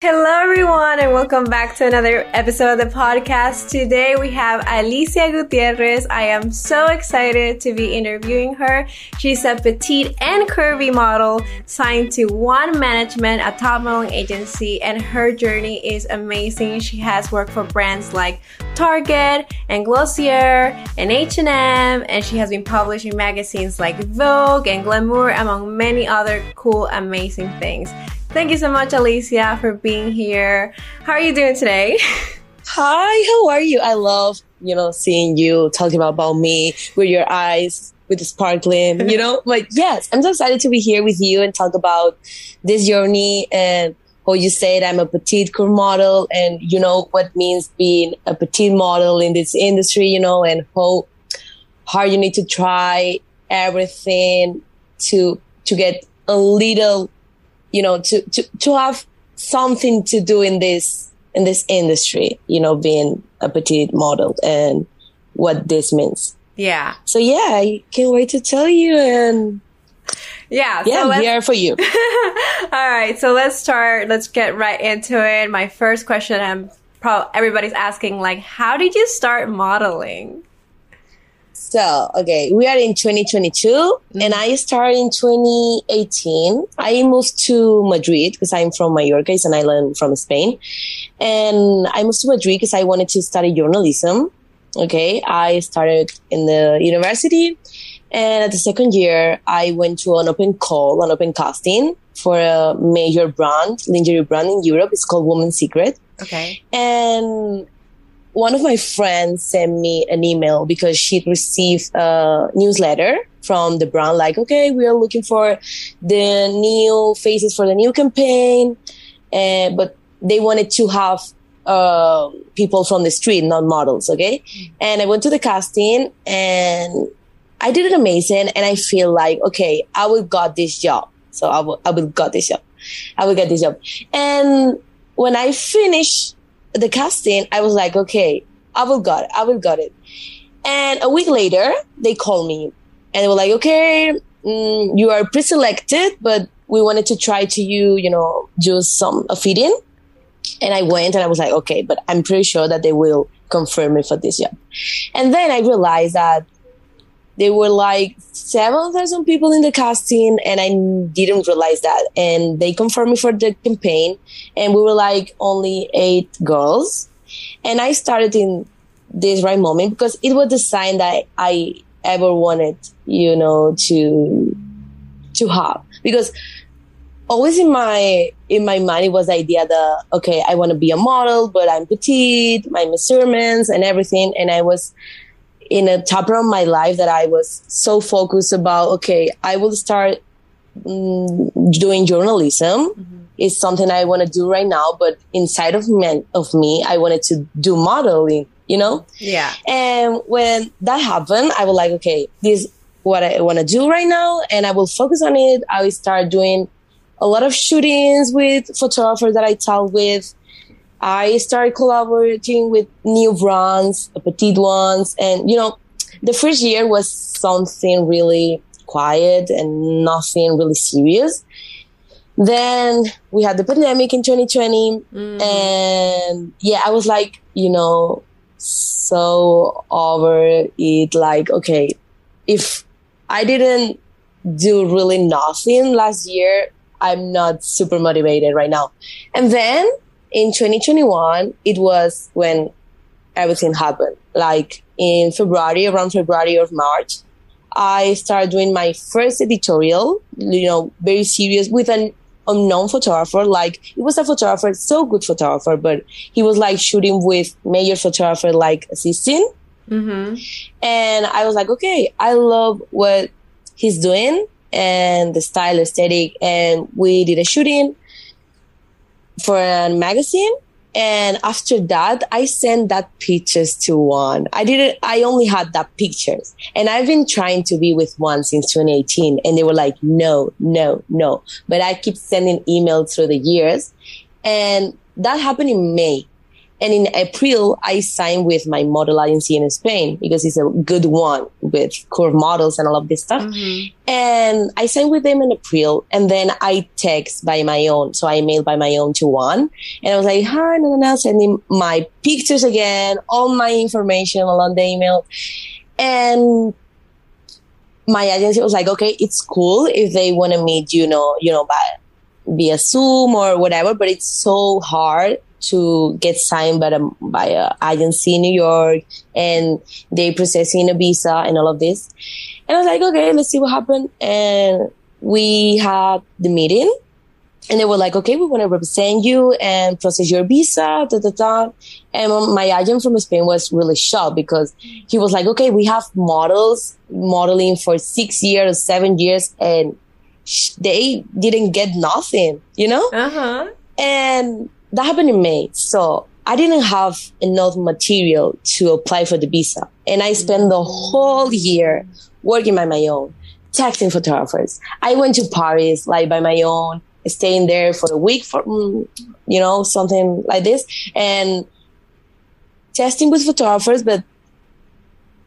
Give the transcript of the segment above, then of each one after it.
Hello, everyone, and welcome back to another episode of the podcast. Today we have Alicia Gutierrez. I am so excited to be interviewing her. She's a petite and curvy model signed to One Management, a top modeling agency, and her journey is amazing. She has worked for brands like Target and Glossier and H&M, and she has been published in magazines like Vogue and Glamour, among many other cool, amazing things. Thank you so much, Alicia, for being here. How are you doing today? Hi, how are you? I love, you know, seeing you talking about, me with your eyes, with the sparkling, you know, like, yes, I'm so excited to be here with you and talk about this journey and how you said I'm a petite curve model and, you know, what means being a petite model in this industry, you know, and how hard you need to try everything to, to get a little you know, to, to, to have something to do in this, in this industry, you know, being a petite model and what this means. Yeah. So yeah, I can't wait to tell you and yeah, yeah, so I'm here for you. All right, so let's start. Let's get right into it. My first question, I'm probably everybody's asking, like, how did you start modeling? So, okay, we are in 2022 mm-hmm. and I started in 2018. I moved to Madrid because I'm from Mallorca. It's an island from Spain. And I moved to Madrid because I wanted to study journalism. Okay. I started in the university and at the second year, I went to an open call, an open casting for a major brand, lingerie brand in Europe. It's called Woman's Secret. Okay. And one of my friends sent me an email because she'd received a newsletter from the brand like okay we are looking for the new faces for the new campaign. Uh, but they wanted to have uh, people from the street not models okay? And i went to the casting and i did it amazing and i feel like okay i will got this job. So i will i will got this job. I will get this job. And when i finished the casting, I was like, okay, I will got it. I will got it. And a week later, they called me and they were like, okay, mm, you are pre-selected, but we wanted to try to you, you know, do some a fit-in. And I went and I was like, okay, but I'm pretty sure that they will confirm me for this job. And then I realized that there were like 7,000 people in the casting and I didn't realize that. And they confirmed me for the campaign and we were like only eight girls. And I started in this right moment because it was the sign that I ever wanted, you know, to, to have because always in my in my mind it was the idea that okay i want to be a model but i'm petite my measurements and everything and i was in a chapter of my life that I was so focused about, okay, I will start mm, doing journalism. Mm-hmm. It's something I want to do right now, but inside of me, of me, I wanted to do modeling, you know? Yeah. And when that happened, I was like, okay, this is what I want to do right now. And I will focus on it. I will start doing a lot of shootings with photographers that I talk with. I started collaborating with new brands, petite ones, and you know, the first year was something really quiet and nothing really serious. Then we had the pandemic in 2020, mm. and yeah, I was like, you know, so over it. Like, okay, if I didn't do really nothing last year, I'm not super motivated right now. And then in 2021, it was when everything happened. Like in February, around February or March, I started doing my first editorial, you know, very serious with an unknown photographer. Like it was a photographer, so good photographer, but he was like shooting with major photographer, like assisting. Mm-hmm. And I was like, okay, I love what he's doing and the style aesthetic. And we did a shooting for a magazine. And after that, I sent that pictures to one. I didn't, I only had that pictures and I've been trying to be with one since 2018 and they were like, no, no, no. But I keep sending emails through the years and that happened in May. And in April, I signed with my model agency in Spain because it's a good one with curve models and all of this stuff. Mm-hmm. And I signed with them in April and then I text by my own. So I mailed by my own to one and I was like, hi, no, no, no, sending my pictures again, all my information along the email. And my agency was like, okay, it's cool if they want to meet, you know, you know, by via Zoom or whatever, but it's so hard to get signed by a by a agency in New York and they processing a visa and all of this. And I was like, okay, let's see what happened. And we had the meeting and they were like, okay, we want to represent you and process your visa, da, da, da. And my agent from Spain was really shocked because he was like, okay, we have models modeling for six years, seven years, and they didn't get nothing, you know? Uh-huh. And that happened in May. So I didn't have enough material to apply for the visa. And I spent the whole year working by my own, texting photographers. I went to Paris like by my own, staying there for a week for, mm, you know, something like this and testing with photographers, but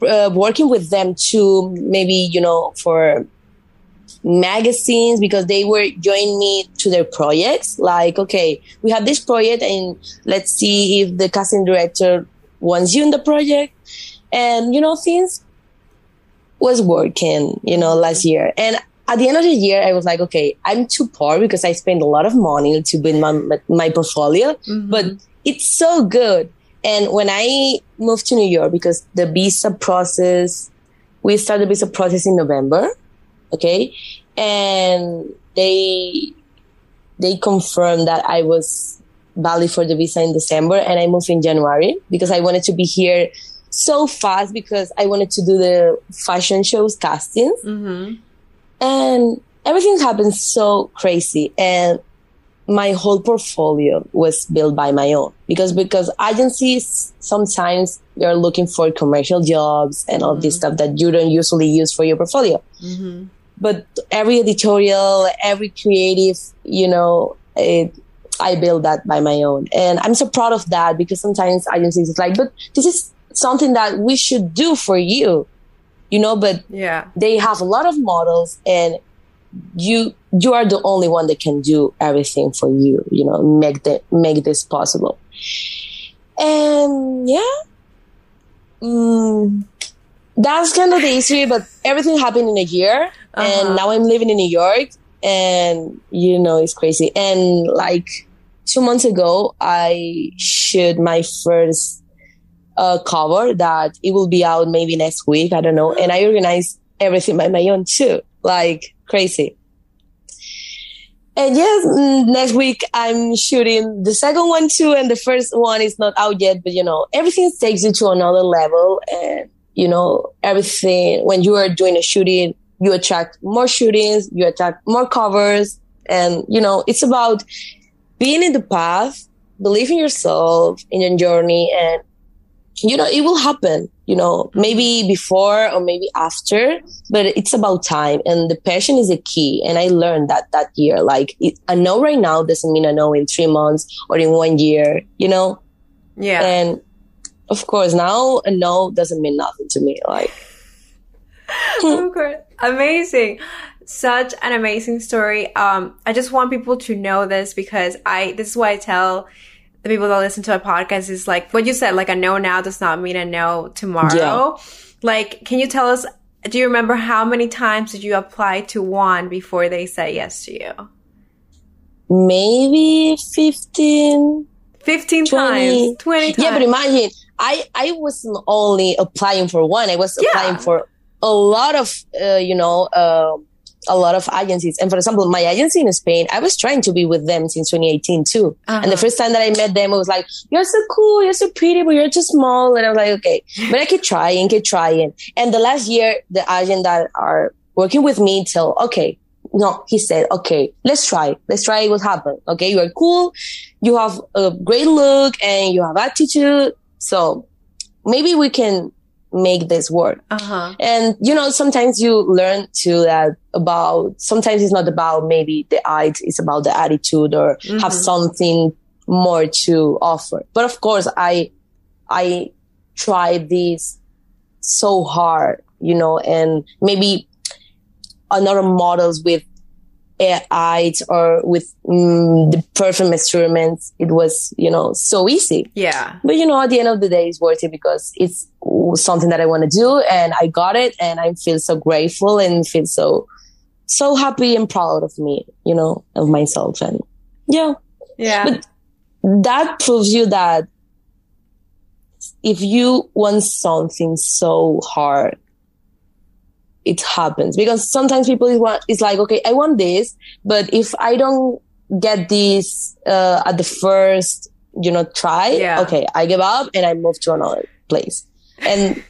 uh, working with them to maybe, you know, for magazines because they were joining me to their projects. Like, okay, we have this project and let's see if the casting director wants you in the project. And, you know, things was working, you know, last year. And at the end of the year, I was like, okay, I'm too poor because I spent a lot of money to build my, my portfolio, Mhm. but it's so good. And when I moved to New York, because the visa process, we started the visa process in November, okay, and they they confirmed that I was valid for the visa in December, and I moved in January because I wanted to be here so fast because I wanted to do the fashion shows castings Mm-hmm. and everything happened so crazy and my whole portfolio was built by my own because because agencies sometimes they're looking for commercial jobs and all this stuff that you don't usually use for your portfolio Mm-hmm. But every editorial every creative you know it, i build that by my own. And i'm so proud of that because sometimes agencies is like but this is something that we should do for you you know but Yeah. they have a lot of models and you you are the only one that can do everything for you you know make the make this possible. And yeah. Mm, that's kind of the history but everything happened in a year Uh-huh. and now i'm living in new york and you know it's crazy. And like two months ago i shoot my first uh, cover that it will be out maybe next week i don't know. And i organize everything by my own too. Like crazy. And yes mm, next week i'm shooting the second one too and the first one is not out yet but you know everything takes you to another level. And you know everything when you are doing a shooting you attract more shootings you attract more covers and you know it's about being in the path believe in yourself in your journey and you know it will happen you know maybe before or maybe after but it's about time and the passion is a key and i learned that that year like it, a no right now doesn't mean a no in three months or in one year you know Yeah. and of course now a no doesn't mean nothing to me like of course. Amazing. Such an amazing story. Um, I just want people to know this because I, this is why I tell the people that listen to a podcast is like what you said, like a no now does not mean a no tomorrow. Yeah. Like, can you tell us, do you remember how many times did you apply to one before they said yes to you? maybe 15 15 20. times, 20 times. Yeah, but imagine I I wasn't only applying for one. I was Yeah. applying for a lot of uh, you know uh, a lot of agencies. And for example, my agency in Spain, I was trying to be with them since 2018 too. And the Uh-huh. first time that I met them, it was like, "You're so cool, you're so pretty, but you're too small." And I was like, "Okay," but I keep trying, keep trying. And the last year, the agent that are working with me till okay. No, he said, okay, let's try. Let's try what happened. Okay. You are cool. You have a great look and you have attitude. So maybe we can make this work. Uh-huh. And you know, sometimes you learn to that about sometimes it's not about maybe the height, it's about the attitude or have Mhm. something more to offer. But of course, I, I tried this so hard, you know, and maybe another models with height or with mm, the perfect measurements, it was, you know, so easy. Yeah. But you know, at the end of the day, it's worth it because it's something that I want to do and I got it and I feel so grateful and feel so, so happy and proud of me, you know, of myself. And yeah. Yeah. But that proves you that if you want something so hard, it happens because sometimes people is want is like, okay, I want this, but if I don't get this uh, at the first, you know, try, Yeah. okay, I give up and I move to another place. And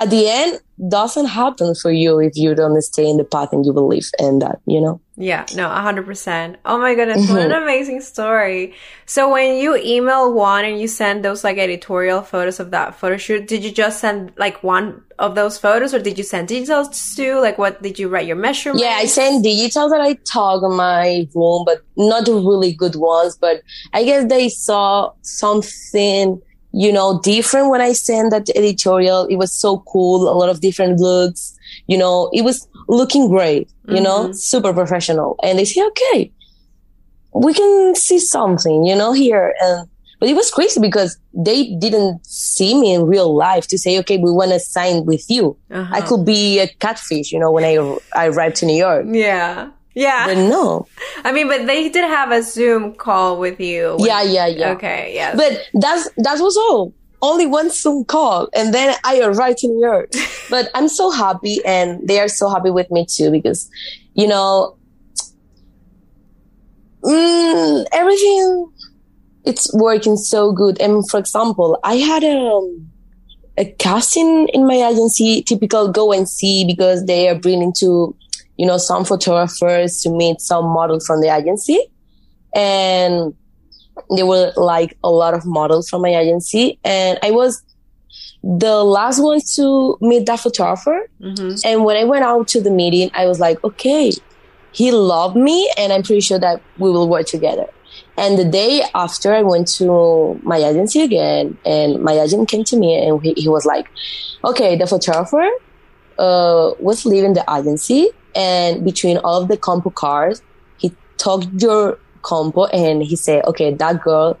at the end, doesn't happen for you if you don't stay in the path and you believe in that, you know. Yeah, no, 100%. Oh my goodness, what Mm-hmm. an amazing story. So when you email one and you send those like editorial photos of that photo shoot, did you just send like one of those photos or did you send details to? Like what did you write your measurements? Yeah, I sent digital that I took in my room, but not the really good ones. But I guess they saw something, you know, different when I sent that editorial. It was so cool, a lot of different looks. You know, it was looking great, you know, super professional. And they say, okay, we can see something, you know, here. And but it was crazy because they didn't see me in real life to say, okay, we want to sign with you. Uh-huh. I could be a catfish, you know, when I, I arrived to New York. Yeah. Yeah. But no. I mean, but they did have a Zoom call with you. when- Yeah, yeah, yeah. Okay, yeah. But that's, that was all. Only one Zoom call. And then I arrived in New York. but I'm so happy and they are so happy with me too because, you know, mm, everything, it's working so good. And for example, I had a, a casting in my agency, typical go and see because they are bringing to, you know, some photographers to meet some models from the agency. And there were like a lot of models from my agency. And I was the last one to meet that photographer. hmm And when I went out to the meeting, I was like, okay, he loved me and I'm pretty sure that we will work together. And the day after I went to my agency again and my agent came to me and he, he was like, okay, the photographer, uh, was leaving the agency and between all of the compo cars, he took your compo and he said, okay, that girl,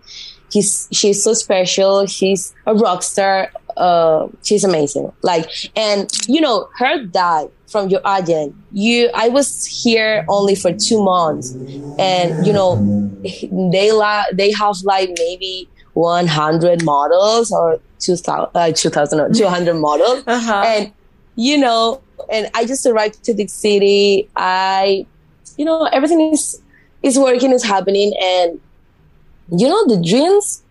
he's, she's so special. She's a rock star. Uh, she's amazing. Like, and you know, her that from your agent. You, I was here only for two months and you know, they la- they have like maybe 100 models or 2000, uh, 2000 or 200 models. Uh-huh. And, you know, and I just arrived to the city. I, you know, everything is, is working, is happening. And, you know, the dreams,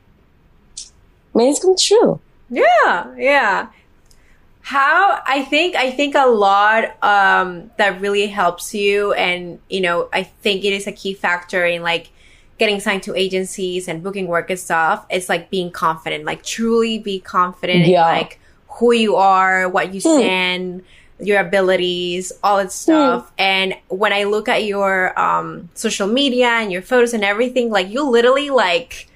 man, it's come true. Yeah, yeah. How I think I think a lot um that really helps you and you know, I think it is a key factor in like getting signed to agencies and booking work and stuff. It's like being confident, like truly be confident Yeah. like who you are, what you Hmm. stand, your abilities, all that stuff. And when I look at your um social media and your photos and everything, like you literally like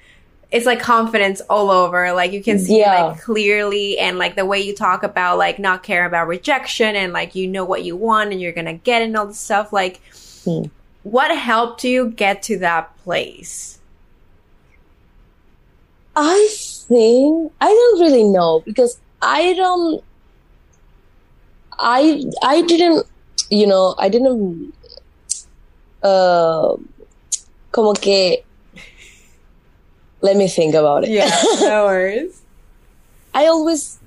it's like confidence all over. Like you can see Yeah. like clearly and like the way you talk about like not caring about rejection and like you know what you want and you're gonna get and all this stuff. Like Hmm. what helped you get to that place? I think I don't really know because I don't. I I didn't, you know, I didn't. Uh, como que. Let me think about it. Yeah, no worries. I always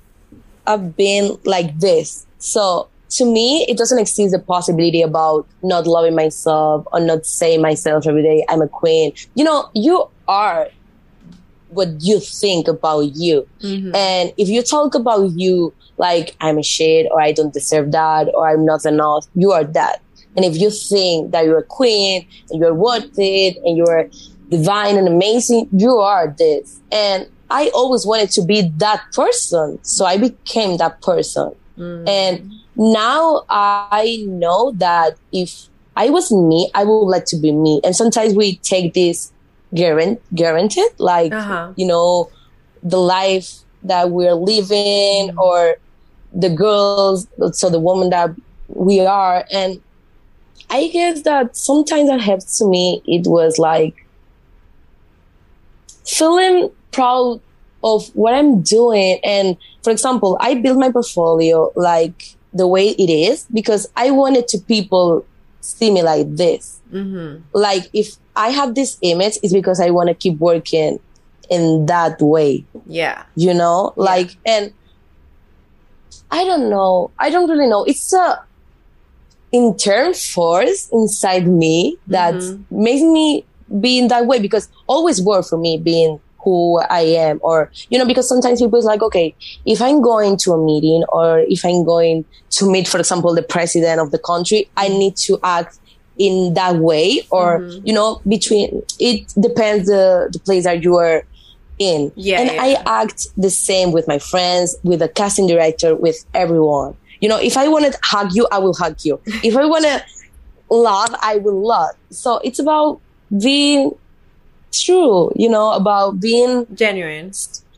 have been like this. So to me, it doesn't exist the possibility about not loving myself or not saying myself every day, I'm a queen. You know, you are what you think about you. Mhm. And if you talk about you like I'm a shit or I don't deserve that or I'm not enough, you are that. And if you think that you're a queen and you're worth it and you're divine and amazing, you are this. And I always wanted to be that person. So I became that person. Mm. And now I know that if I was me, I would like to be me. And sometimes we take this guaranteed like Uh-huh. you know the life that we're living Mm-hmm. or the girls so the woman that we are and i guess that sometimes that helps to me it was like feeling proud of what i'm doing and for example i built my portfolio like the way it is because i wanted to people see me like this Mm-hmm. like if I have this image, it's because I want to keep working in that way, Yeah. you know? Yeah. Like, and I don't know. I don't really know. It's a internal force inside me that Mhm. makes me be in that way because always work for me being who I am or you know because sometimes people is like okay if I'm going to a meeting or if I'm going to meet for example the president of the country I need to act in that way or Mhm. you know between it depends the the place that you are in Yeah, and yeah. I act the same with my friends with the casting director with everyone you know if I want to hug you I will hug you if I want to love I will love so it's about being true you know about being Genuine.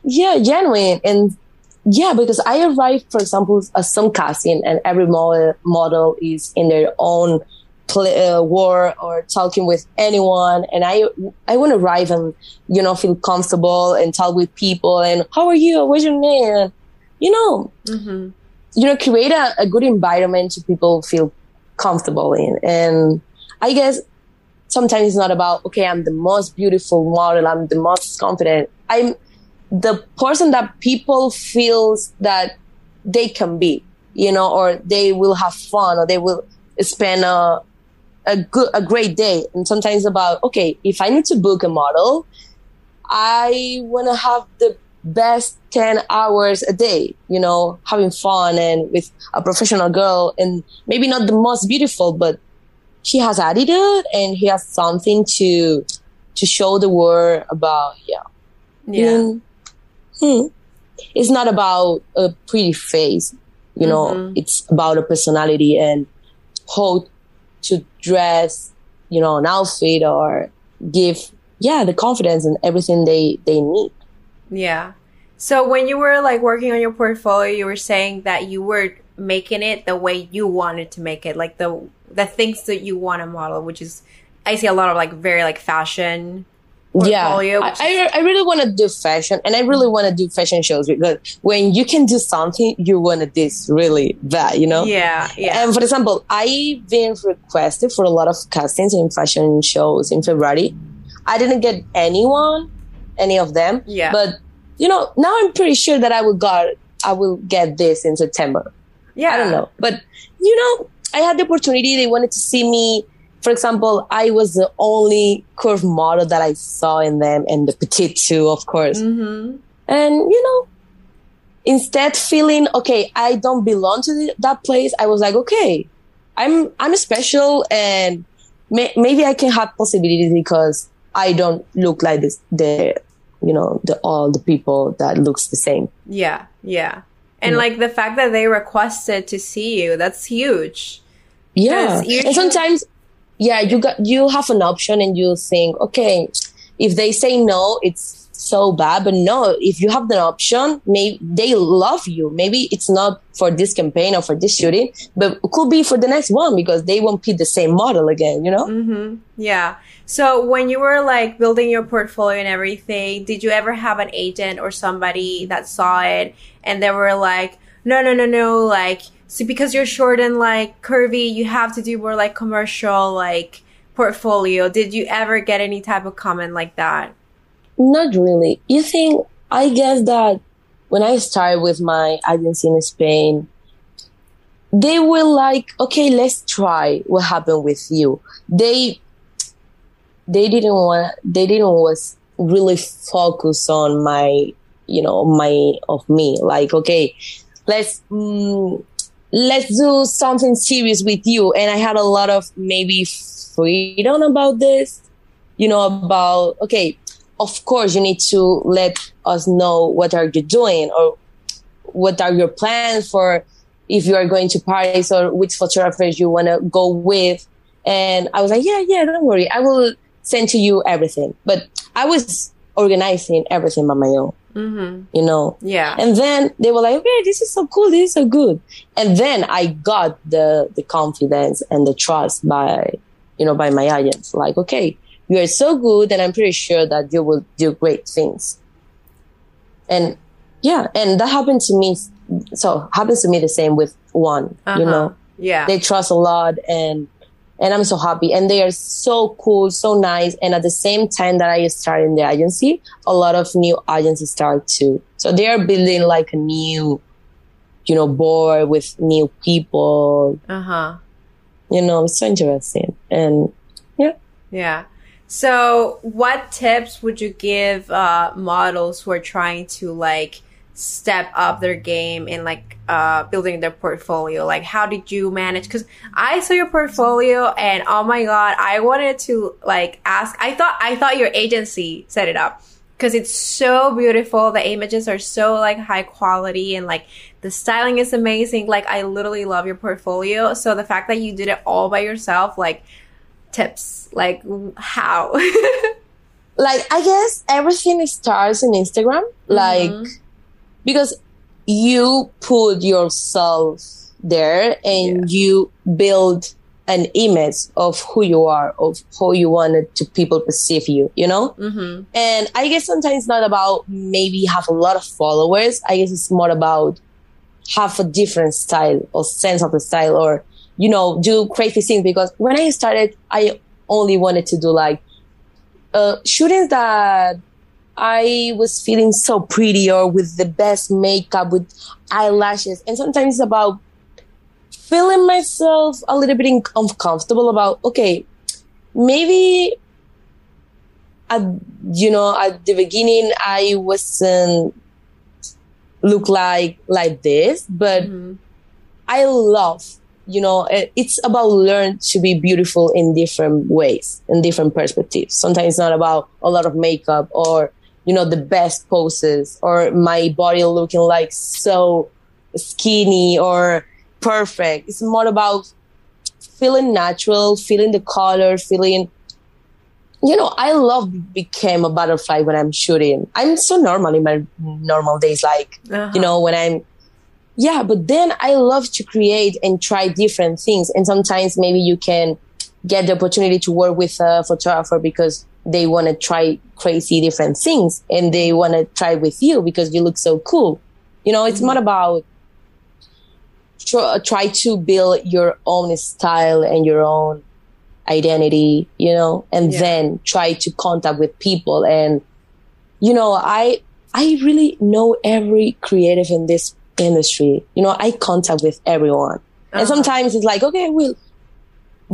yeah genuine. And yeah because i arrived for example at some casting and every model, model is in their own play, uh, war or talking with anyone. And i i want to arrive and you know feel comfortable and talk with people and how are you? What's your name? You know? Mm-hmm. you know create a, a good environment to people feel comfortable in. And i guess sometimes it's not about okay i'm the most beautiful model i'm the most confident. I'm the person that people feels that they can be you know or they will have fun or they will spend a a good a great day. And sometimes about okay if i need to book a model i want to have the best 10 hours a day you know having fun and with a professional girl and maybe not the most beautiful but she has attitude and he has something to to show the world about yeah Yeah. Mm, hmm. it's not about a pretty face you know Mhm. it's about a personality and how to dress you know an outfit or give yeah the confidence and everything they they need Yeah. So when you were like working on your portfolio, you were saying that you were making it the way you wanted to make it, like the the things that you want to model, which is I see a lot of like very like fashion portfolio. yeah I, I, I really want to do fashion and i really want to do fashion shows because when you can do something you want to do really bad you know yeah, yeah. And for example, I've been requested for a lot of castings in fashion shows in February. I didn't get anyone, any of them. Yeah. But you know, now I'm pretty sure that I will got I will get this in September. yeah. I don't know. But you know, I had the opportunity. They wanted to see me. For example, I was the only curve model that I saw in them, and the petite too, of course. Mm-hmm. And you know, instead feeling okay, I don't belong to the, that place. I was like, okay, I'm I'm special, and may, maybe I can have possibilities because I don't look like this. The you know the all the people that looks the same. Yeah, yeah. And like the fact that they requested to see you, that's huge. Yeah, and sometimes, yeah, you got you have an option, and you think, okay, if they say no, it's so bad. But no, if you have the option, maybe they love you. Maybe it's not for this campaign or for this shooting, but it could be for the next one because they won't pick the same model again. You know? Mm-hmm. Yeah. So when you were like building your portfolio and everything, did you ever have an agent or somebody that saw it and they were like, no, no, no, no, like, see, because you're short and like curvy, you have to do more like commercial, like portfolio. Did you ever get any type of comment like that? Not really. You think? I guess that when I started with my agency in Spain, they were like, okay, let's try what happened with you. They they didn't want they didn't was really focus on my you know my of me like okay let's mm, let's do something serious with you and i had a lot of maybe freedom about this you know about okay of course you need to let us know what are you doing or what are your plans for if you are going to Paris or which photographers you want to go with. And I was like, yeah, yeah, don't worry. I will send to you everything. But I was organizing everything by my own. Mm-hmm. You know, Yeah. and then they were like, okay, this is so cool. This is so good. And then I got the, the confidence and the trust by, you know, by my agents. Like, okay, you are so good and I'm pretty sure that you will do great things. And yeah, and that happened to me. So happens to me the same with one, you Uh-huh. know, yeah. they trust a lot and, and I'm so happy and they are so cool, so nice. And at the same time that I started in the agency, a lot of new agencies start too. So they are building like a new, you know, board with new people. uh huh. You know, it's so interesting. And yeah, Yeah. So, what tips would you give uh, models who are trying to like step up their game and like uh, building their portfolio? Like, how did you manage? Because I saw your portfolio, and oh my god, I wanted to like ask. I thought I thought your agency set it up because it's so beautiful. The images are so like high quality, and like the styling is amazing. Like, I literally love your portfolio. So the fact that you did it all by yourself, like tips like how like I guess everything starts in Instagram. Like, Mhm. because you put yourself there and you build an image of who you are, of how you wanted to people perceive you, you know? mm-hmm. And I guess sometimes it's not about maybe have a lot of followers. I guess it's more about have a different style or sense of the style or, you know, do crazy things because when I started, I only wanted to do like, uh, shootings that I was feeling so pretty or with the best makeup with eyelashes. And sometimes it's about feeling myself a little bit uncomfortable about, okay, maybe at, you know, at the beginning, I wasn't look like, like this, but Mm-hmm. I love, you know, it- it's about learn to be beautiful in different ways, in different perspectives. Sometimes it's not about a lot of makeup or, you know, the best poses or my body looking like so skinny or perfect. It's more about feeling natural, feeling the color, feeling, you know, I love became a butterfly when I'm shooting. I'm so normal in my normal days, like, Uh-huh. you know, when I'm, yeah, but then I love to create and try different things. And sometimes maybe you can get the opportunity to work with a photographer because they want to try crazy different things and they want to try with you because you look so cool. You know, it's not about try, to build your own style and your own identity, you know, and Yeah. then try to contact with people. And, you know, I, I really know every creative in this industry. You know, I contact with everyone. And Uh-huh. sometimes it's like, okay, we'll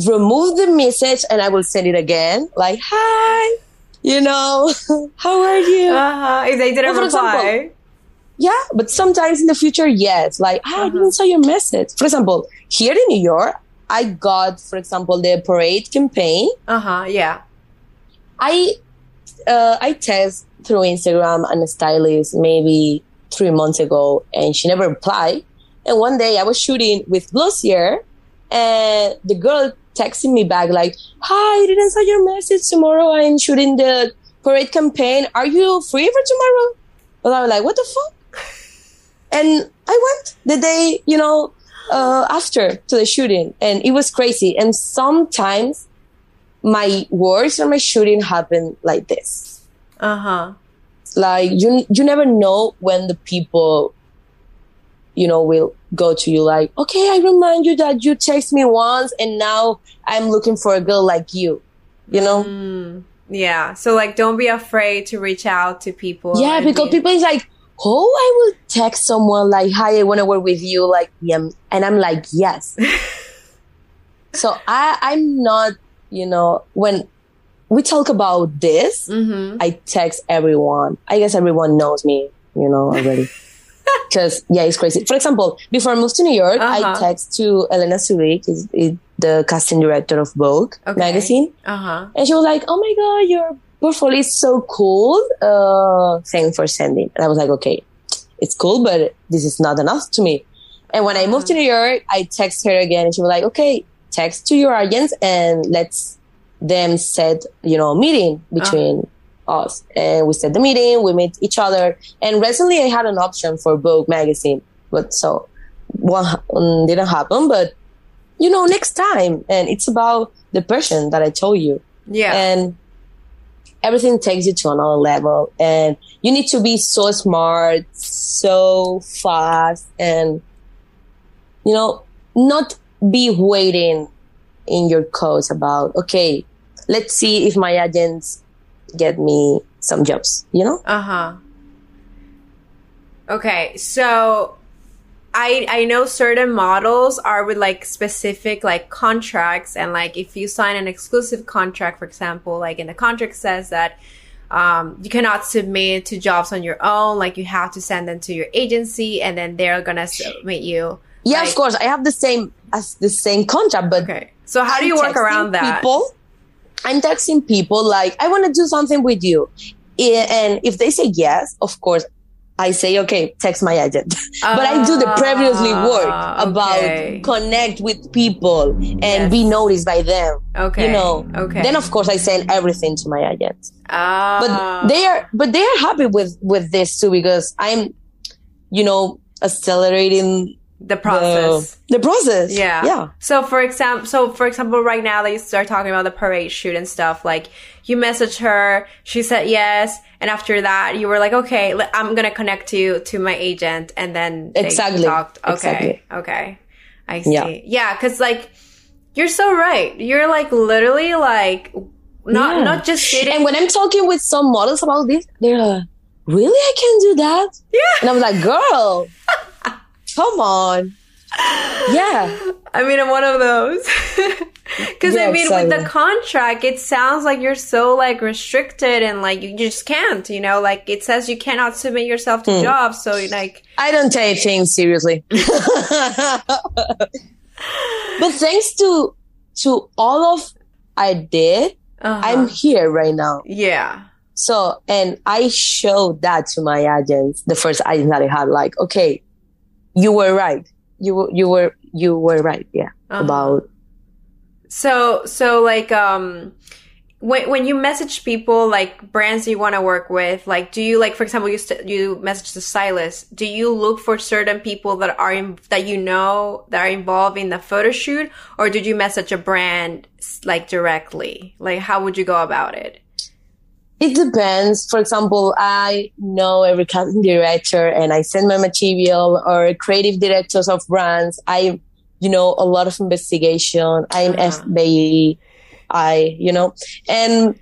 remove the message and I will send it again. Like, hi, you know, how are you? Uh-huh. If they didn't Well, reply. Yeah, but sometimes in the future, yes. Like, I Uh-huh. didn't saw your message. For example, here in New York, I got, for example, the parade campaign. Uh-huh. Yeah. I uh, I test through Instagram and a stylist maybe three months ago, and she never replied. And one day I was shooting with Glossier, and the girl texted me back like, "Hi, I didn't saw your message. Tomorrow I'm shooting the parade campaign. Are you free for tomorrow?" And I was like, "What the fuck?" And I went the day, you know, uh, after to the shooting, and it was crazy. And sometimes my works or my shooting happen like this. Uh-huh. Like you, you never know when the people, you know, will go to you like, okay, I remind you that you text me once, and now I'm looking for a girl like you. You know? Mm, yeah. So like don't be afraid to reach out to people. yeah, because be- people is like, oh, I will text someone like, hi, I want to work with you, like, yeah, and I'm like, yes. so I, I'm not, you know, when we talk about this, Mhm. I text everyone. I guess everyone knows me, you know, already. Because yeah, it's crazy. For example, before I moved to New York, I Uh-huh. text to Elena Surik, is, is the casting director of Vogue Okay. magazine, Uh-huh. and she was like, "Oh my god, your portfolio is so cool. Uh, thanks for sending." And I was like, "Okay, it's cool, but this is not enough to me." And when I moved to New York, I texted her again, and she was like, "Okay, text to your agents and let's them set, you know, a meeting between us. And we set the meeting, we meet each other. And recently I had an option for Vogue magazine, but so one um, didn't happen, but you know, next time. And it's about the person that I told you. Yeah. And everything takes you to another level. And you need to be so smart, so fast, and, you know, not be waiting in your codes about, okay, let's see if my agents get me some jobs, you know? Uh huh. Okay, so I I know certain models are with like specific like contracts and like if you sign an exclusive contract, for example, like in the contract says that um, you cannot submit to jobs on your own. Like you have to send them to your agency, and then they're gonna submit you. Yeah, like, of course. I have the same as the same contract, but Okay, so how do you work around that? People, I'm texting people like, I want to do something with you. And if they say yes, of course, I say, okay, text my agent. but I do the previously work Ah, about okay. connect with people and Yes. be noticed by them. Okay, You know, Okay. then of course I send everything to my agent. Ah. But they are, but they are happy with, with this too because I'm, you know, accelerating the process. the, the process. Yeah. Yeah. So for example, so for example, right now that you start talking about the parade shoot and stuff, like you messaged her, she said yes, and after that you were like, okay, I'm gonna connect you to my agent, and then they Exactly. talked. Okay. Exactly. Okay. I see. Yeah. Yeah, because like you're so right. You're like literally like not Yeah. not just sitting. And when I'm talking with some models about this, they're like, really? I can do that? yeah. And I'm like, girl, come on. Yeah. I mean, I'm one of those. Because I Yeah, mean, with the contract, it sounds like you're so like restricted and like you just can't. You know, like it says you cannot submit yourself to jobs. So like, I don't take things seriously. but thanks to to all of I did, uh I'm here right now. yeah, So, and I showed that to my agents, the first agent that I had, like, okay, you were right. You were, you were, you were right. Yeah. Uh-huh. About, So so like um when when you message people like brands you want to work with, like do you like for example you st- you message the stylist, do you look for certain people that are in, that you know that are involved in the photo shoot or did you message a brand like directly? Like how would you go about it? It depends. For example, I know every casting director and I send my material or creative directors of brands. I, you know, a lot of investigation. I'm Uh-huh. I, you know, and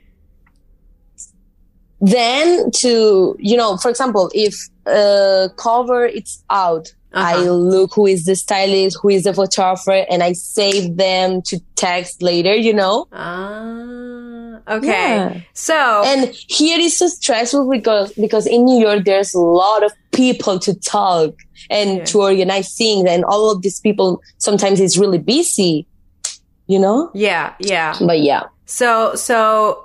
then to, you know, for example, if a cover it's out, I Uh-huh. look who is the stylist, who is the photographer, and I save them to text later, you know? Ah, okay. Yeah. So, And here is so stressful because because in New York there's a lot of people to talk and Yeah. to organize things, and all of these people sometimes it's really busy, you know. yeah, yeah. But yeah, So, so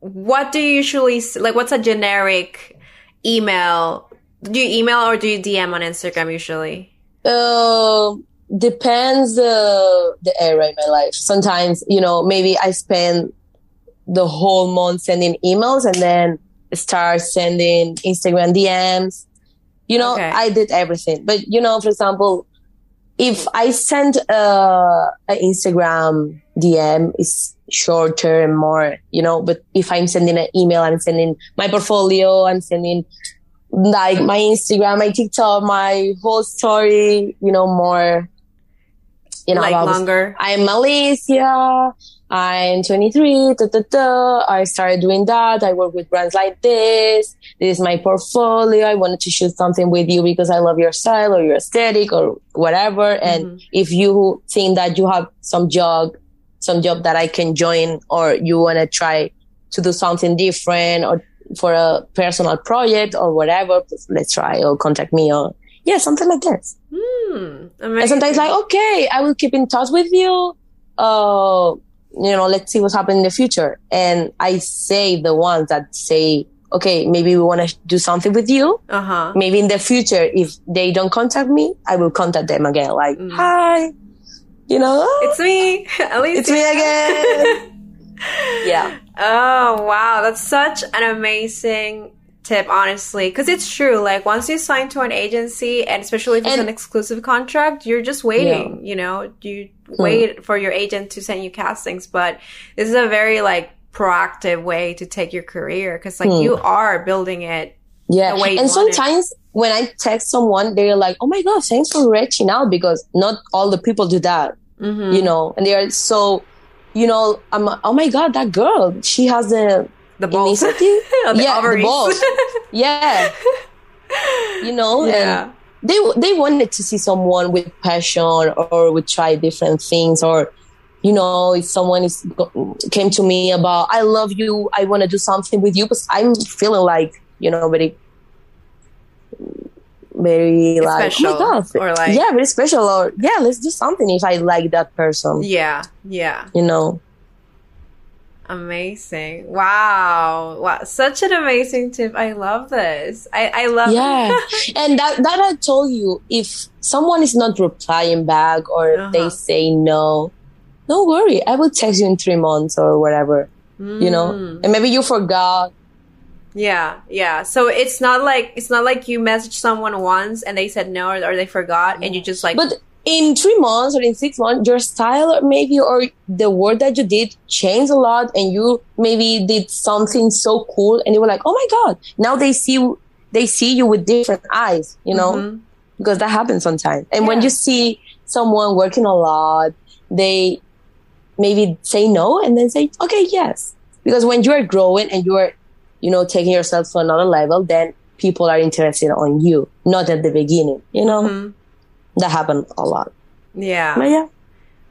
what do you usually s- like? What's a generic email? Do you email or do you DM on Instagram usually? uh, depends the the era in my life. Sometimes you know maybe I spend the whole month sending emails and then start sending Instagram DMs. You know, Okay. I did everything. But you know, for example, if I send uh, an Instagram DM, it's shorter and more, you know. But if I'm sending an email, I'm sending my portfolio, I'm sending like my Instagram, my TikTok, my whole story, you know, more, you know, like about- longer? I'm Alicia. I'm 23. Da, da, da. I started doing that. I work with brands like this. This is my portfolio. I wanted to shoot something with you because I love your style or your aesthetic or whatever. And Mhm. if you think that you have some job, some job that I can join or you want to try to do something different or for a personal project or whatever, let's try or contact me or yeah, something like this. Hmm. And sometimes like, okay, I will keep in touch with you. Uh, you know, let's see what's happening in the future. And I say the ones that say, okay, maybe we want to do something with you. Uh huh. Maybe in the future, if they don't contact me, I will contact them again. Like, Mm. hi, you know, It's me, Alicia. it's me again. Yeah. Oh, wow. That's such an amazing tip, honestly. Because it's true. Like, once you sign to an agency, and especially if it's And- an exclusive contract, you're just waiting, you know? You wait for your agent to send you castings. But this is a very, like, proactive way to take your career. Because, like, you are building it. Yeah. the way you and want it. sometimes when I text someone, they're like, oh my God, thanks for reaching out because not all the people do that, Mhm. you know, and they are so, you know, I'm, oh my God, that girl, she has the The balls. Oh, the yeah, ovaries. the balls. yeah. You know, yeah. and they they wanted to see someone with passion or would try different things or you know if someone is came to me about i love you i want to do something with you because i'm feeling like you know very very like Special, oh or like- yeah very special or yeah let's do something if i like that person Yeah. Yeah. you know Amazing. Wow. Wow. Such an amazing tip. I love this. I, I love yeah and that that i told you if someone is not replying back or Uh-huh. they say no don't worry i will text you in three months or whatever you know Mm. and maybe you forgot Yeah, yeah. So it's not like it's not like you messaged someone once and they said no or, or they forgot and you just like but in three months or in six months your style or maybe or the work that you did changed a lot and you maybe did something so cool and they were like oh my god now they see they see you with different eyes you know? Mhm. because that happens sometimes. And when you see someone working a lot they maybe say no and then say okay yes. Because when you are growing and you are you know taking yourself to another level then people are interested on you not at the beginning you know? Mhm. That happened a lot Yeah. but yeah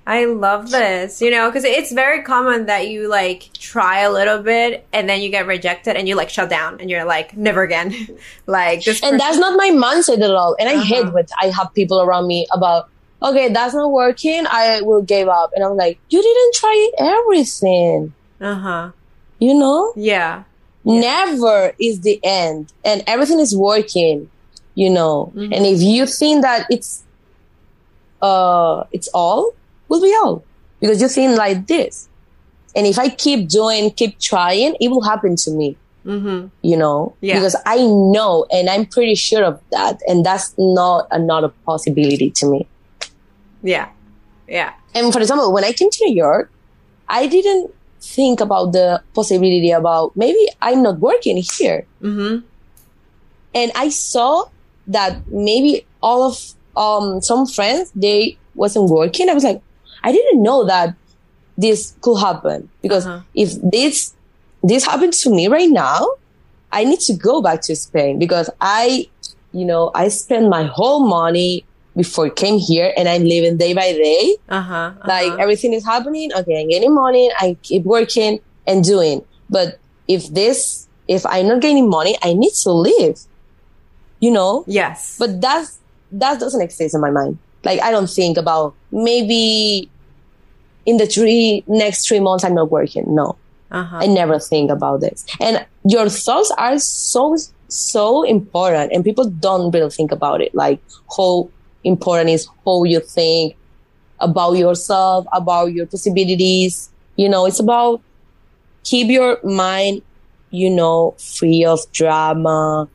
I love this, you know, because it's very common that you like try a little bit and then you get rejected and you like shut down and you're like, never again. like this. and person- that's not my mindset at all and i Uh-huh. hate when i have people around me about okay that's not working i will give up and i'm like you didn't try everything uh-huh. you know Yeah. never is the end and everything is working you know Mhm. and if you think that it's uh it's all will be all because you think like this and if i keep doing keep trying it will happen to me Mm-hmm. you know Yeah. because i know and i'm pretty sure of that and that's not another possibility to me Yeah. Yeah. and for example when i came to new york i didn't think about the possibility about maybe i'm not working here Mm-hmm. and I saw that maybe all of um some friends they wasn't working. I was like, I didn't know that this could happen because Uh-huh. if this this happens to me right now, I need to go back to Spain because I, you know, I spent my whole money before I came here and I'm living day by day. Uh-huh. Like uh-huh. everything is happening. Okay, I'm getting money. I keep working and doing. But if this, if I'm not getting money, I need to live. You know. yes. But that's that doesn't exist in my mind. Like I don't think about maybe in the three next three months I'm not working. No, uh-huh. I never think about this. And your thoughts are so so important, and people don't really think about it. Like how important is how you think about yourself, about your possibilities. You know, it's about keep your mind, you know, free of drama,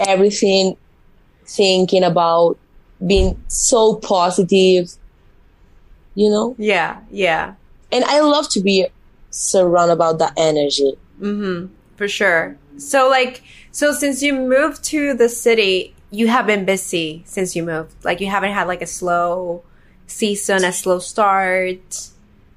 everything, thinking about being so positive. You know, yeah. Yeah. and I love to be surrounded about that energy. Mm-hmm. For sure. So like so since you moved to the city, you have been busy since you moved. Like you haven't had like a slow season, a slow start.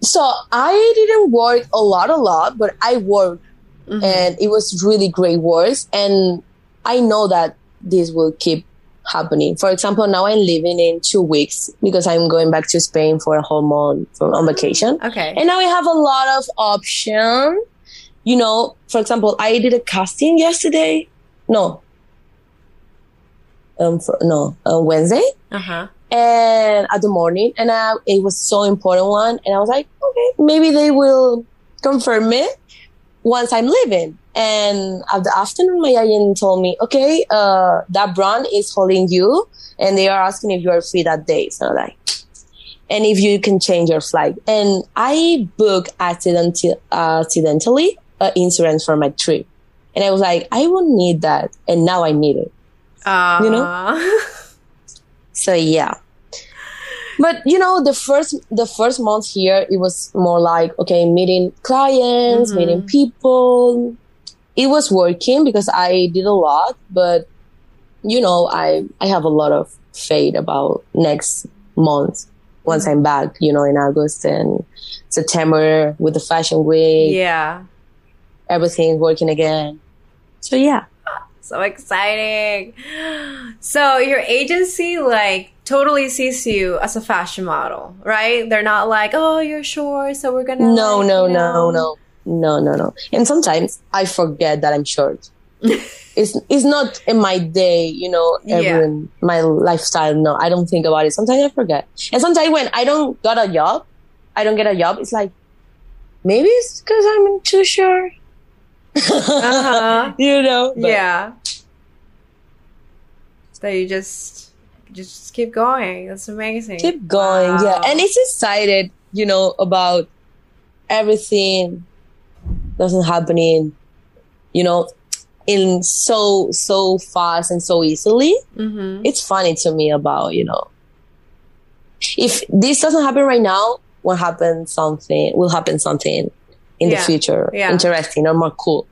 So I didn't work a lot, a lot, but I worked Mhm. and it was really great work. And I know that this will keep happening. For example, now I'm living in two weeks because I'm going back to Spain for a whole month on vacation. Okay. And now we have a lot of option. You know, for example, I did a casting yesterday. No. Um, for, no, uh, Wednesday uh-huh. and at the morning and I, it was so important one and i was like okay maybe they will confirm it once i'm leaving and at the afternoon my agent told me okay uh that brand is holding you and they are asking if you are free that day so I'm like and if you can change your flight. And I booked accident- accidentally uh, insurance for my trip. And I was like, I won't need that. And now I need it. Uh, You know? So yeah. But you know, the first the first month here, it was more like okay, meeting clients, Mhm. meeting people. It was working because I did a lot, but you know, I I have a lot of faith about next month once I'm back. You know, in August and September with the fashion week, yeah. everything's working again. So yeah. So exciting. So your agency like totally sees you as a fashion model, right? They're not like, "Oh, you're short, so we're going to No, like, no, you no, know." no, no, no, no. And sometimes I forget that I'm short. it's it's not in my day, you know, every Yeah. my lifestyle. No, I don't think about it. Sometimes I forget, and sometimes when I don't got a job, I don't get a job. It's like maybe it's because I'm too short. Uh-huh. you know? But yeah. That you just just keep going. That's amazing. keep going. Yeah, and it's excited, you know, about everything doesn't happening, you know, in so so fast and so easily. Mhm. It's funny to me about you know, if this doesn't happen right now, will happen something will happen something in Yeah, the future, yeah. interesting or more cool.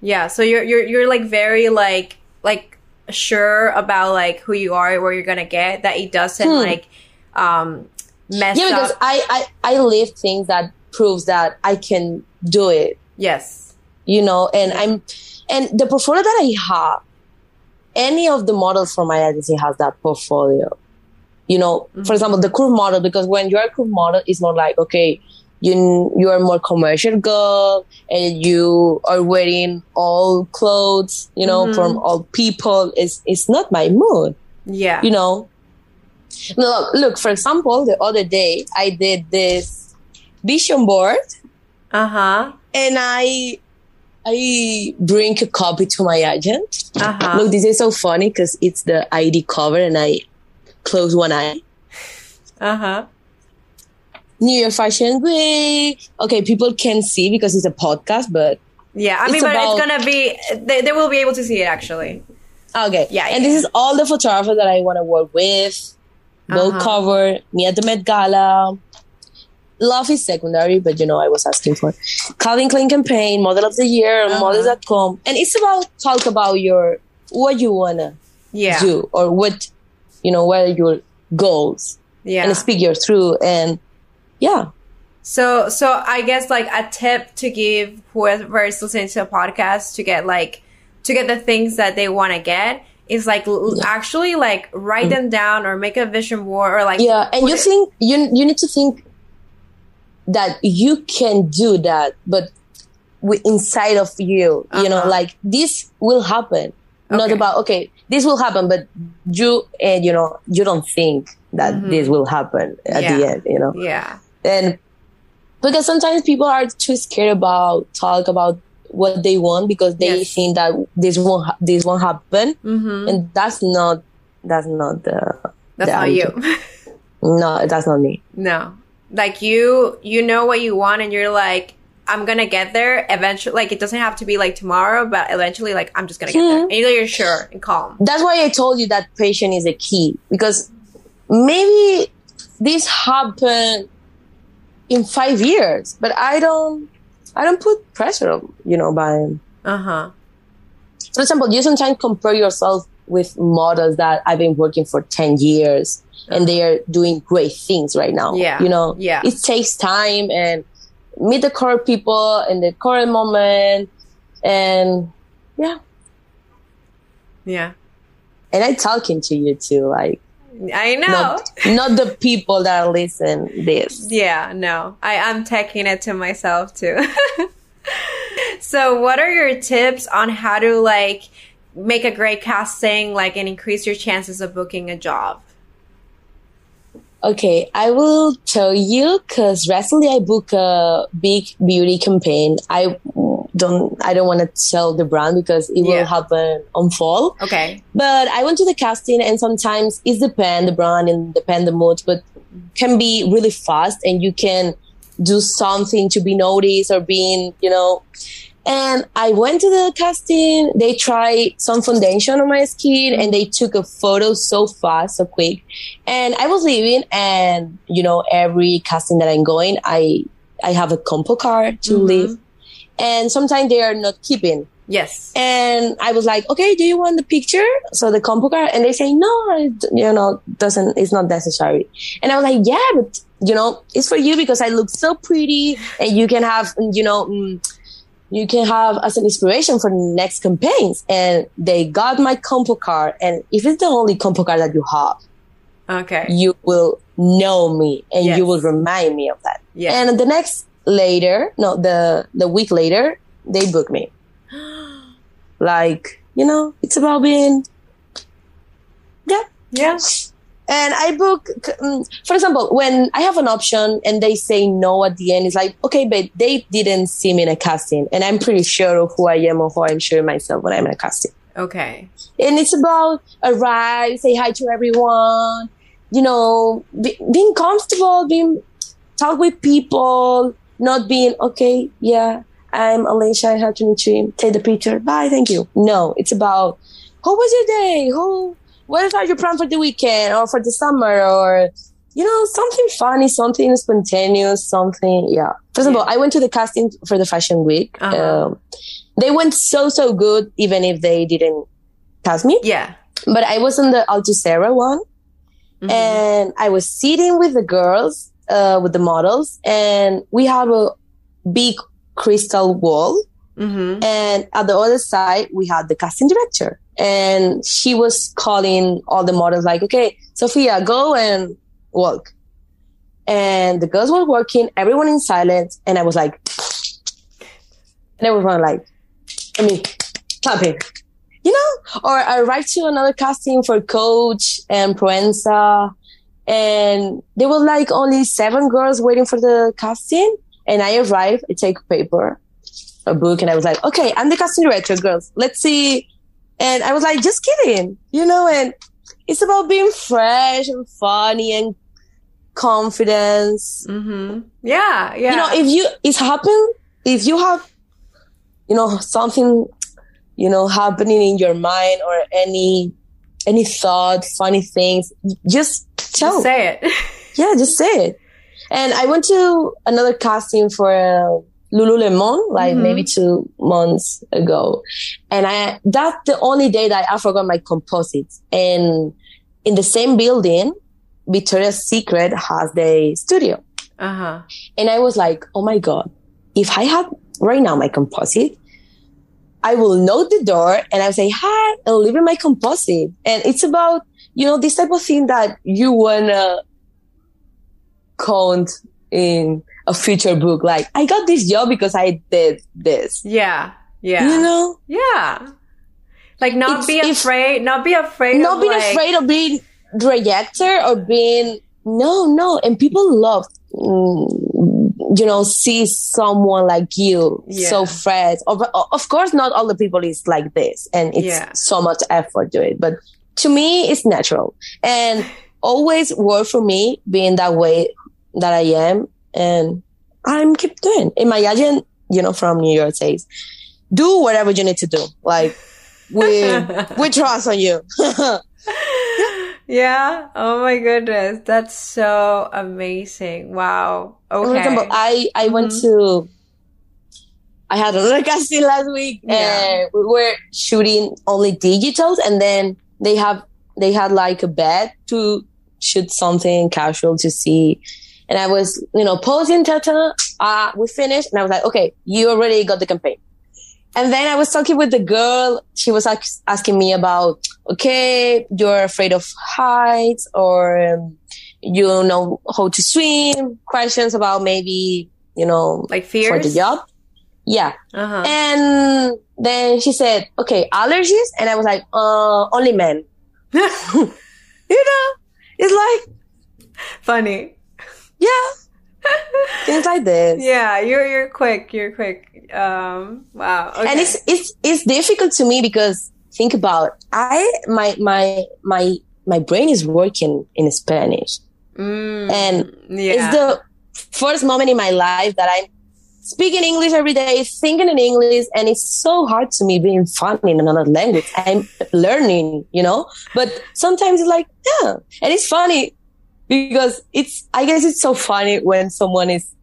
Yeah, so you're you're you're like very like like sure about like who you are, where you're gonna get that it doesn't Hmm. like um mess Yeah, because up. I I I live things that proves that I can do it. Yes. you know, and I'm, and the portfolio that I have, any of the models from my agency has that portfolio. You know, Mhm. for example, the curve model, because when you're a curve model, it's not like, okay, you, you are more commercial girl and you are wearing all clothes, you know, Mhm. from all people. It's, it's not my mood, Yeah. you know. Look, look, for example, the other day I did this vision board Uh huh. and I I bring a copy to my agent. Uh huh. Look, this is so funny because it's the ID cover, and I close one eye. Uh huh. New York Fashion Week. Okay, people can see because it's a podcast, but Yeah. I It's mean, but about- it's gonna be they, they will be able to see it actually. okay. Yeah, And yeah. this is all the photographer that I want to work with. Gold Uh-huh. cover, me at the Met Gala. Love is secondary, but you know, I was asking for Calvin Klein campaign, model of the year, Uh-huh. models.com. And it's about talk about your what you wanna Yeah. do or what you know what are your goals Yeah. and speak your through and yeah. So, so I guess like a tip to give whoever is listening to a podcast to get like to get the things that they want to get is like l- Yeah. actually like write them down or make a vision board or like yeah and you it- think you you need to think that you can do that but wi- inside of you you know Uh-huh. like this will happen. Not about okay this will happen but you and you know you don't think that Mhm. this will happen at the end you know? Yeah and because sometimes people are too scared about talk about what they want because they Yes. think that this won't ha- this won't happen. Mm-hmm. and that's not that's not the that's the not you. no that's not me. No. Like you you know what you want and you're like i'm gonna get there eventually like it doesn't have to be like tomorrow but eventually like i'm just gonna get there. Mhm. and you're sure and calm. That's why i told you that patience is a key because maybe this happened in five years but i don't i don't put pressure on you know by uh-huh for example, you sometimes compare yourself with models that I've been working for 10 years and they are doing great things right now. Yeah. You know, Yeah. it takes time and meet the current people in the current moment. And yeah. yeah And I'm talking to you too, like i know not, not the people that listen this. Yeah, no. I, I'm taking it to myself too. so what are your tips on how to like make a great casting like and increase your chances of booking a job? Okay, I will tell you because recently I booked a big beauty campaign. I don't, I don't want to tell the brand because it Yeah. will happen on fall. Okay. But I went to the casting, and sometimes it depend the brand and depend the mood. But can be really fast and you can do something to be noticed or being, you know. And I went to the casting. They tried some foundation on my skin and they took a photo so fast, so quick. And I was leaving and, you know, every casting that I'm going, I, I have a compo card to Mhm. leave. And sometimes they are not keeping. Yes. And I was like, okay, do you want the picture? So the compo card, and they say, no, it, you know, doesn't, it's not necessary. And I was like, yeah, but you know, it's for you because I look so pretty and you can have, you know, mm, you can have as an inspiration for the next campaigns. And they got my compo card. And if it's the only compo card that you have, Okay. you will know me and Yes. you will remind me of that. Yes. And the next later, no, the, the week later, they booked me. Like, you know, it's about being, yeah. yeah. And I book, um, for example, when I have an option and they say no at the end, it's like, okay, but they didn't see me in a casting. And I'm pretty sure of who I am or who I'm sure myself when I'm in a casting. Okay. And it's about arrive, say hi to everyone, you know, be, being comfortable, being, talk with people, not being, okay, yeah, I'm Alicia, I have to meet you, take the picture, bye, thank you. No, it's about, how was your day? How, what are your plans for the weekend or for the summer or, you know, something funny, something spontaneous, something, yeah. For example, I went to the casting for the fashion week. Uh-huh. Um, they went so, so good, even if they didn't cast me. Yeah. But I was on the Altuzarra one Mhm. and I was sitting with the girls, uh, with the models and we have a big crystal wall. Mhm. And at the other side, we had the casting director and she was calling all the models like, okay, Sophia, go and walk. And the girls were working, everyone in silence. And I was like, and everyone like, I mean, clapping, you know? Or I write to another casting for Coach and Proenza. And there were like only seven girls waiting for the casting. And I arrived, I take a paper, a book, and I was like, okay, I'm the casting director, girls. Let's see. And I was like, just kidding, you know, and it's about being fresh and funny and confidence. Mhm. Yeah. Yeah. You know, if you, it's happened, if you have, you know, something, you know, happening in your mind or any, any thought, funny things, just tell. Just say it. Yeah, just say it. And I went to another casting for uh, Lululemon, like Mhm. maybe two months ago. And I, that's the only day that I forgot my composites. And in the same building, Victoria's Secret has the studio. Uh huh. And I was like, oh my God, if I had right now my composite, I will knock the door and I'll say, hi, I'll leave in my composite. And it's about, you know, this type of thing that you wanna count in a future book. Like, I got this job because I did this. Yeah. Yeah. You know? Yeah. Like not It's- be afraid, not be afraid Not of being like, afraid of being rejected or being, no, no. And people love, mm, you know, see someone like you Yeah. so fresh. Of, of course, not all the people is like this and it's Yeah. so much effort to it. But to me, it's natural and always work for me being that way that I am. And I'm keep doing. And my agent, you know, from New York says, do whatever you need to do. Like, we, we trust on you. yeah. Oh my goodness. That's so amazing. Wow. For Okay. example, I, I went Mhm. to, I had a another casting last week Yeah. and we were shooting only digitals and then they have, they had like a bed to shoot something casual to see. And I was, you know, posing, ta-ta, uh, we finished and I was like, okay, you already got the campaign. And then I was talking with the girl. She was ask, asking me about, okay, you're afraid of heights or um, you know how to swim, questions about maybe, you know, like for the job. Yeah. Uh-huh. And then she said, okay, allergies. And I was like, uh, only men. You know, it's like, Funny. yeah, things like this. Yeah, you're you're quick. You're quick. Um. Wow. Okay. and it's it's it's difficult to me because think about I my my my my brain is working in Spanish. Mm, and yeah. it's the first moment in my life that I'm speaking English every day, thinking in English, and it's so hard to me being funny in another language. I'm learning, you know, but sometimes it's like, yeah, and it's funny because it's, I guess it's so funny when someone is,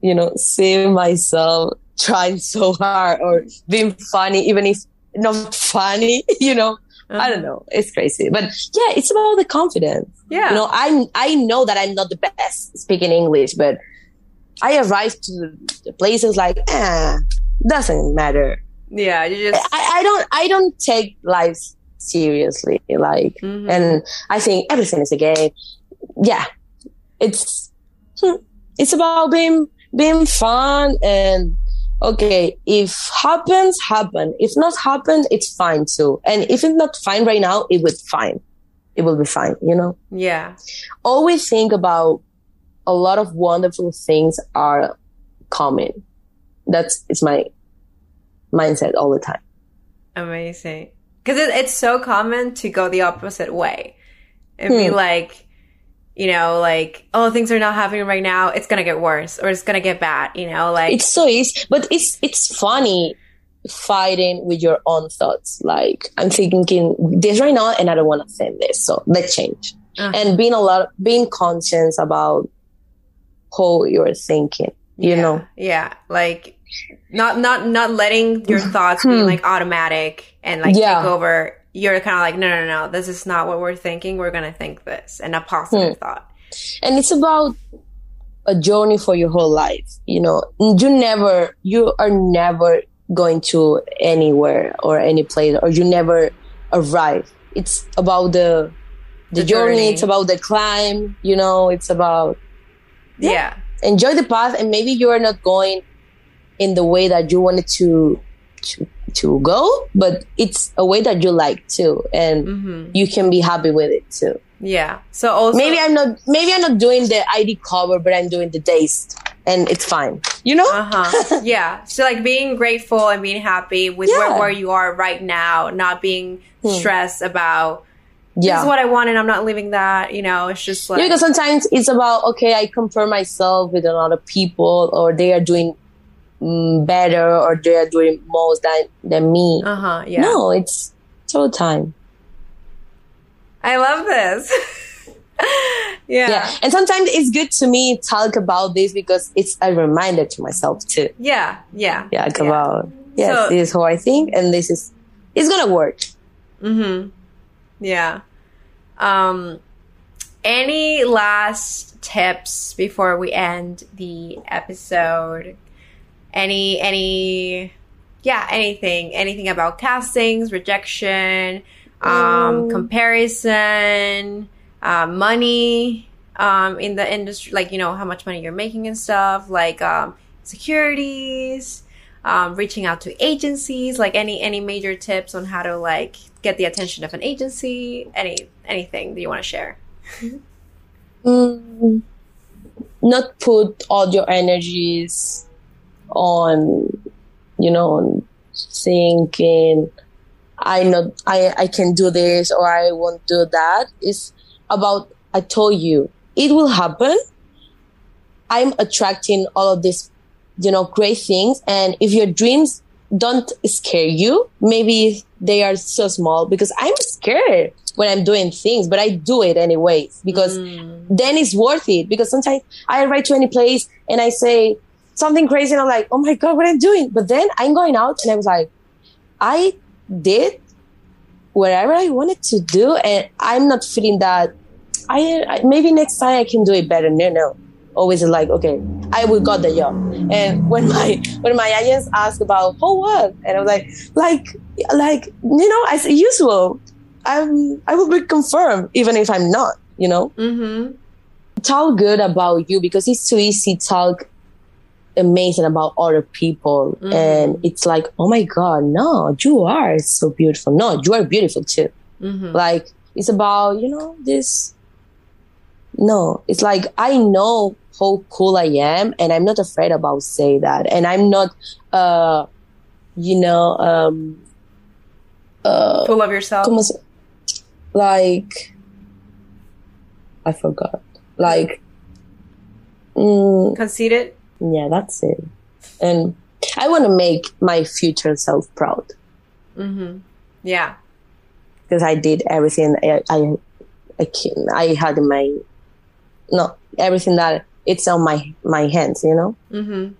you know, seeing myself trying so hard or being funny, even if not funny, you know. Uh-huh. I don't uh-huh. know. It's crazy. But yeah, it's about the confidence. Yeah. You know, I'm, I know that I'm not the best speaking English, but I arrived to the places like, eh, doesn't matter. Yeah. You just, I, I don't, I don't take life seriously. Like, mm-hmm. and I think everything is a game. Yeah. It's, hmm, it's about being, being fun and okay, if happens, happen. If not happen, it's fine too. And if it's not fine right now, it will fine. It will be fine, you know? Yeah. Always think about a lot of wonderful things are coming. That's, it's my mindset all the time. Amazing. Cause it, it's so common to go the opposite way and hmm. be like, you know, like, oh, things are not happening right now. It's going to get worse or it's going to get bad, you know, like. It's so easy, but it's, it's funny fighting with your own thoughts. Like, I'm thinking this right now and I don't want to think this. So let's change. Uh-huh. And being a lot, being conscious about how you're thinking, you yeah, know? Yeah. Like, not, not, not letting your thoughts be hmm. like automatic and like yeah. take over you're kind of like, no, no, no, this is not what we're thinking. We're going to think this and a positive hmm. thought. And it's about a journey for your whole life. You know, you never, you are never going to anywhere or any place or you never arrive. It's about the, the, the journey. journey. It's about the climb. You know, it's about, yeah. yeah. Enjoy the path and maybe you are not going in the way that you wanted to, to to go, but it's a way that you like too, and mm-hmm. you can be happy with it too. Yeah. So also maybe I'm not maybe I'm not doing the ID cover, but I'm doing the taste, and it's fine. You know? Uh huh. yeah. So like being grateful and being happy with yeah. where, where you are right now, not being hmm. stressed about. Yeah. This is what I want, and I'm not leaving that. You know, it's just like yeah, because sometimes it's about okay, I compare myself with a lot of people, or they are doing better or they're doing more than than me. Uh huh. Yeah. No, it's all time. I love this. yeah. Yeah. And sometimes it's good to me talk about this because it's a reminder to myself too. Yeah. Yeah. Yeah. Like yeah. about yes, so, this is how I think, and this is it's gonna work. Mm-hmm. Yeah. Um. Any last tips before we end the episode? Any any yeah anything anything about castings rejection um, comparison uh, money um, in the industry like you know how much money you're making and stuff like um, securities um, reaching out to agencies like any any major tips on how to like get the attention of an agency? Any anything that you want to share? Mm, not put all your energies on, you know, on thinking, I know I, I can do this or I won't do that. It's about, I told you, it will happen. I'm attracting all of these, you know, great things. And if your dreams don't scare you, maybe they are so small because I'm scared when I'm doing things, but I do it anyways because mm. then it's worth it. Because sometimes I write to any place and I say, something crazy and I'm like, oh my God, what I'm doing. But then I'm going out and I was like, I did whatever I wanted to do and I'm not feeling that I, I maybe next time I can do it better. No, no. Always like, okay, I will got the job. And when my when my agents ask about oh what, and I was like, like like you know, as usual, I'm I will be confirmed even if I'm not. You know, mm-hmm. talk good about you because it's too easy talk amazing about other people. Mm. and it's like oh my god no you are so beautiful. No you are beautiful too. Mm-hmm. like it's about you know this no it's like i know how cool i am and i'm not afraid about say that. And i'm not uh you know um uh full of yourself? like i forgot. Like, mm, Conceited? Yeah, that's it. And I want to make my future self proud Mm-hmm. Yeah. because I did everything I, I, I, can, I had in my, no, everything that it's on my, my hands, you know? Mm-hmm.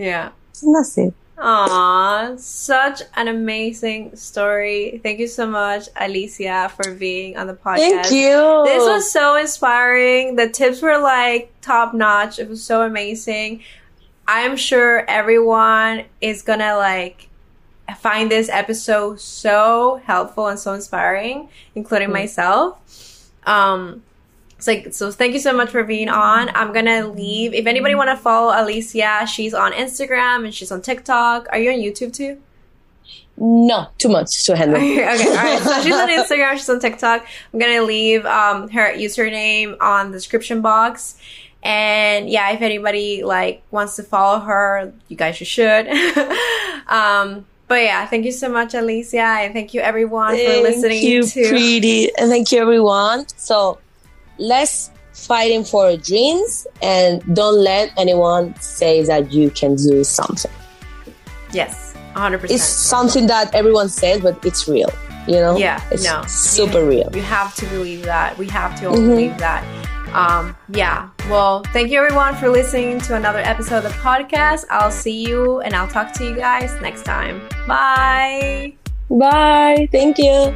Yeah. And that's it. Aw, such an amazing story. Thank you so much, Alicia, for being on the podcast. Thank you. This was so inspiring. The tips were like top notch. It was so amazing. I'm sure everyone is gonna like find this episode so helpful and so inspiring, including myself. Um, it's like so. Thank you so much for being on. I'm gonna leave. If anybody want to follow Alicia, she's on Instagram and she's on TikTok. Are you on YouTube too? no, too much to handle. okay, all right. So she's on Instagram, she's on TikTok. I'm gonna leave um, her username on the description box. And yeah, if anybody like wants to follow her, you guys should. um, but yeah, thank you so much, Alicia, and thank you everyone for listening Thank you, to. pretty, and thank you, everyone. So let's fighting for dreams, and don't let anyone say that you can do something. yes, 100%. It's something that everyone says, but it's real. You know? Yeah, it's no. super you, real. You have to believe that. We have to all Mhm. believe that. Um, yeah. Well, thank you everyone for listening to another episode of the podcast. I'll see you and I'll talk to you guys next time. Bye. Bye. Thank you.